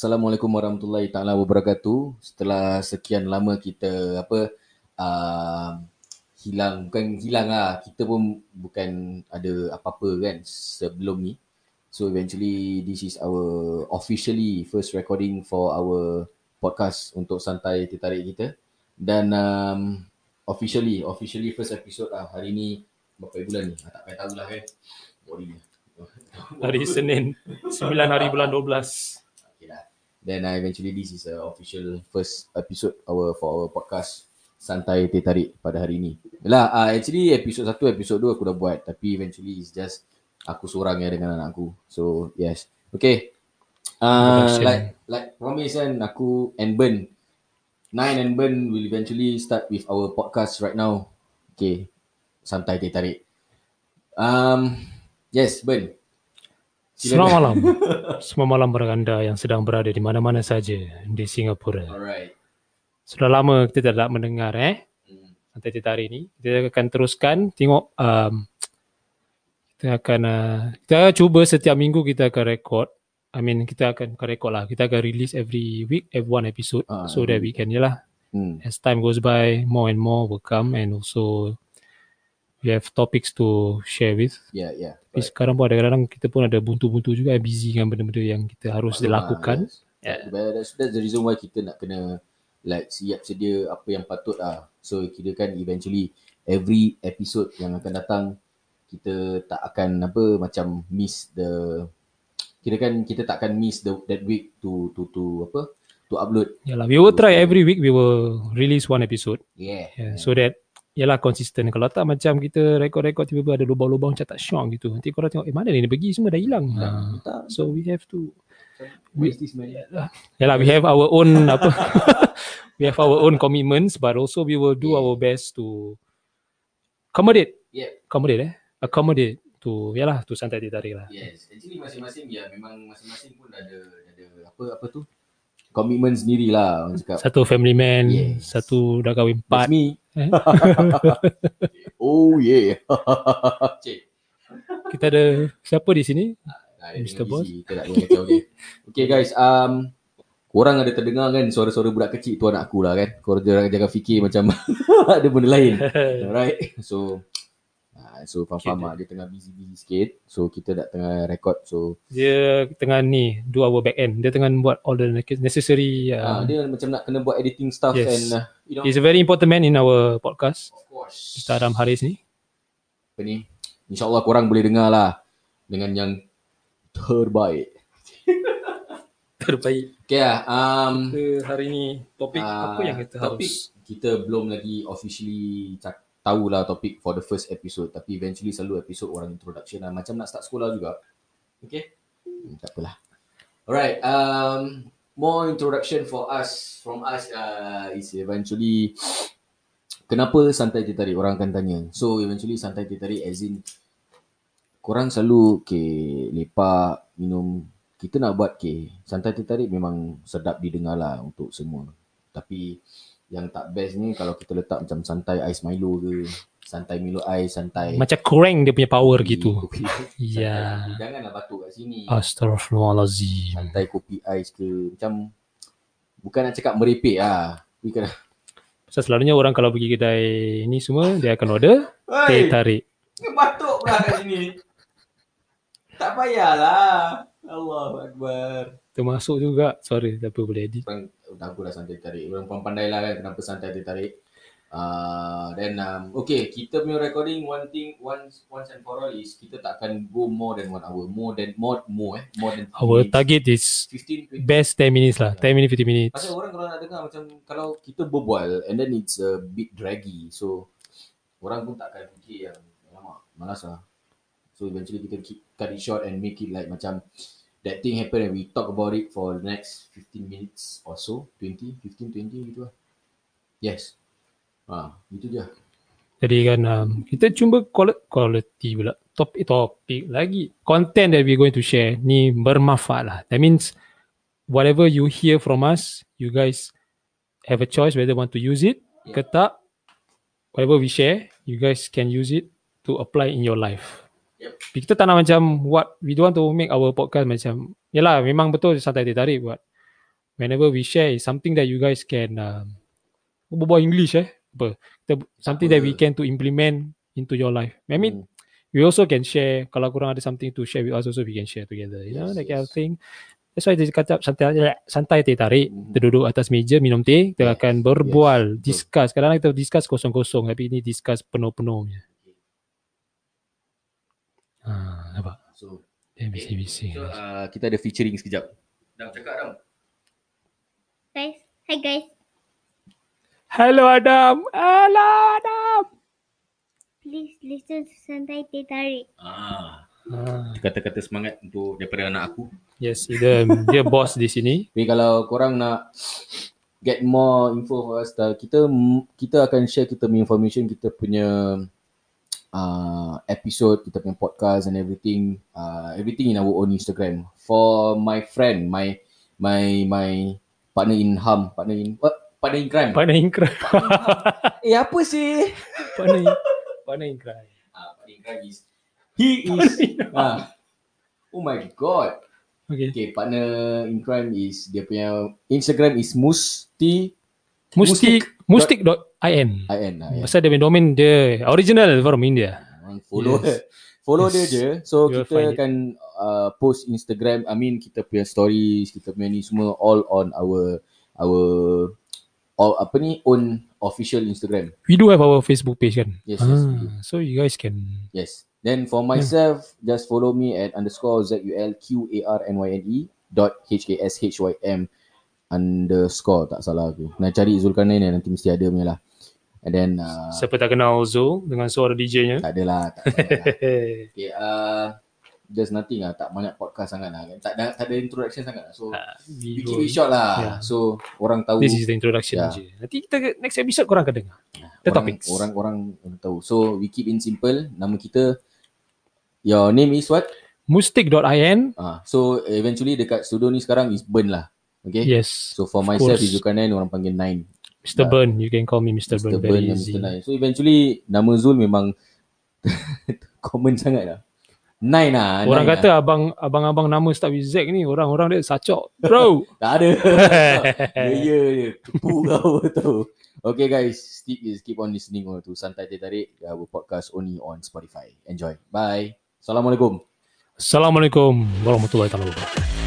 Assalamualaikum warahmatullahi taala wabarakatuh. Setelah sekian lama kita apa uh, hilang bukan hilang lah. Kita pun bukan ada apa-apa kan sebelum ni. So eventually this is our officially first recording for our podcast untuk santai tertarik kita. Dan um, officially officially first episode lah hari ni berapa bulan ni? Ah, tak payah tahu lah kan. Body ni. Hari Senin 9 hari bulan 12 Okay lah. Then uh, eventually this is a official first episode our for our podcast Santai Teh Tarik pada hari ini. Yalah, uh, actually episode 1, episode 2 aku dah buat tapi eventually it's just aku seorang ya dengan anak aku. So yes. Okay. Uh, like like promise kan aku and Ben Nine and Ben will eventually start with our podcast right now. Okay. Santai Teh Tarik. Um, yes, Ben. Selamat malam. Semua malam bagi anda yang sedang berada di mana-mana saja di Singapura. Alright. Sudah lama kita tidak mendengar eh? Hmm. Santai Tita hari ini Kita akan teruskan tengok um, Kita akan uh, Kita cuba setiap minggu kita akan record. I mean kita akan record lah. Kita akan release every week Every one episode. Ah, So that we can Yalah Hmm. as time goes by More and more will come And also We have topics to share with Yeah, yeah. Tapi sekarang pun ada kadang-kadang kita pun ada buntu-buntu juga busy dengan benda-benda yang kita harus Maklum lah, dilakukan. yes. Yeah. But That's, that's the reason why kita nak kena like siap sedia apa yang patut lah. So kira kan eventually every episode yang akan datang kita tak akan apa macam miss the kira kan kita tak akan miss the that week to to to apa to upload. Yalah, we will try every week we will release one episode. Yeah. Yeah, so that yalah konsisten. Kalau tak macam kita rekod-rekod tiba-tiba ada lubang-lubang macam tak syok gitu. Nanti korang tengok eh mana ni dia pergi semua dah hilang. Ha, tak. So we have to man? Yalah we have our own apa we have our own commitments but also we will do Yeah. our best to accommodate Yeah. accommodate eh accommodate to yalah to santai ditarik lah. Yes, actually masing-masing ya memang masing-masing pun ada ada apa apa tu komitmen sendiri lah orang cakap. Satu family man, Yes. satu dah kahwin empat. That's me. Eh? oh yeah. Cik. Kita ada siapa di sini? Ah, Mr. Boss. Kita tak boleh kacau dia. Okay guys, um, korang ada terdengar kan suara-suara budak kecil tu anak aku lah kan. Korang jangan, jangan fikir macam ada benda lain. Alright. So, so faham-faham lah. Dia tengah busy-busy sikit. So, kita dah tengah record. So, Dia tengah ni do our back end. Dia tengah buat all the necessary. uh, Uh, dia macam nak kena buat editing stuff Yes. and uh, you know. he's a very important man in our podcast. Of course. Mr. Adam Haris ni. Apa ni? InsyaAllah korang boleh dengar lah. Dengan yang terbaik. Terbaik. Okay lah. Um, Kita hari ni topik Ah, apa yang kita topik harus kita belum lagi officially cak, tahulah topik for the first episode. Tapi eventually selalu episode orang introduction lah. Macam nak start sekolah juga. Okay? Hmm, tak apalah. Alright um more introduction for us from us uh, is eventually kenapa santai tertarik orang akan tanya. So eventually santai tertarik as in korang selalu okay, lepak minum. Kita nak buat okay, santai tertarik memang sedap didengar lah untuk semua tapi yang tak best ni kalau kita letak macam santai ais Milo ke santai Milo ais santai macam kurang dia punya power kopi- gitu. kopi. Ya. Santai- janganlah batuk kat sini Astaghfirullahalazim. santai kopi ais ke macam bukan nak cakap merepek lah tapi kena Pasal selalunya orang kalau pergi kedai ni semua dia akan order teh tarik. batuk pula kat sini tak payahlah Allah Akbar Termasuk juga sorry tapi boleh edit. aku dah santai tarik. Orang pun pandai lah kan kenapa santai tarik. Uh, then um, okay kita punya recording one thing once once and for all is kita tak akan go more than one hour more than more more eh more than Our minutes. target is 15 20 best 10 minutes lah. 10 minutes 50 minutes. Pasal orang kalau nak dengar macam kalau kita berbual and then it's a bit draggy so orang pun tak akan fikir yang lama malas lah. So eventually kita keep, cut it short and make it like macam that thing happen and we talk about it for the next 15 minutes or so 20 15 20 gitu lah. Yes. Ha, itu je. Jadi kan um, kita cuba quali- quality pula. Topik topik lagi. Content that we going to share ni bermanfaat lah. That means whatever you hear from us, you guys have a choice whether want to use it ke tak. Whatever we share, you guys can use it to apply in your life. Yep. Kita tak nak macam what we don't want to make our podcast macam yalah memang betul santai dia tarik buat whenever we share is something that you guys can um, berbual English eh. Apa? Kita, something that we can to implement into your life. I mean, Hmm. we also can share kalau korang ada something to share with us also we can share together. You know, Yes, that kind of thing. That's why dia kata santai santai teh tarik, Mhm. kita duduk atas meja minum teh, kita Yes, akan berbual, yes, discuss. Kadang-kadang kita discuss kosong-kosong tapi ini discuss penuh-penuh punya. Ha, nampak? So, Dia bising-bising. so uh, kita ada featuring sekejap. Dah cakap dah. Guys, hi guys. Hello Adam. Hello Adam. Please listen to Santai Teh Tarik. Ah, Ha, kata-kata semangat untuk daripada anak aku. yes, dia dia boss di sini. Tapi kalau korang nak get more info for us, kita kita akan share kita punya information, kita punya uh, episode, kita punya podcast and everything, uh, everything in our own Instagram. For my friend, my my my partner in harm, partner in what? Partner in crime. Partner in crime. eh apa sih? partner in, partner in crime. Ah, partner in crime is he is ah. Oh my god. Okay. Okay, partner in crime is dia punya Instagram is musti Mustik mustik.in. in lah ya. Pasal dia punya domain dia original from India. Orang follow Yes. follow dia Yes. je. So You will kita akan uh, post Instagram, I mean kita punya stories, kita punya ni semua all on our our all apa ni own official Instagram. We do have our Facebook page kan? Yes, yes, we do. so you guys can Yes. Then for myself, just follow me at underscore Z U L Q A R N Y N E dot H K S H Y M underscore tak salah aku. Nak cari Zulkarnain nanti mesti ada punya lah. And then uh, siapa tak kenal Zul dengan suara DJ-nya. tak adalah. Tak adalah. okay, uh, just nothing lah. Tak banyak podcast sangat lah. Tak ada, tak ada introduction sangat lah. So, we keep it short lah. Yeah. So, orang tahu. This is the introduction Yeah. je. Nanti kita next episode korang akan dengar. The orang, topics. Orang, orang tahu. So, we keep in simple. Nama kita, your name is what? Mustik.in. Ah, so, eventually dekat studio ni sekarang is burn lah. Okay? Yes. So, for myself course. is Zulkarnain, orang panggil Nine. Mr. Burn. You can call me Mr. Mr. Burn. Burn Very dan easy. Mr. Nine. So, eventually, nama Zul memang common sangat lah. Nine lah. Orang nine kata lah. abang abang-abang nama start with Z ni orang-orang dia sacok. Bro. Tak ada. ya, ya, ya. Tepu kau tu. Okay guys, keep, keep on listening to Santai Teh Tarik, our podcast only on Spotify. Enjoy. Bye. Assalamualaikum. Assalamualaikum warahmatullahi wabarakatuh.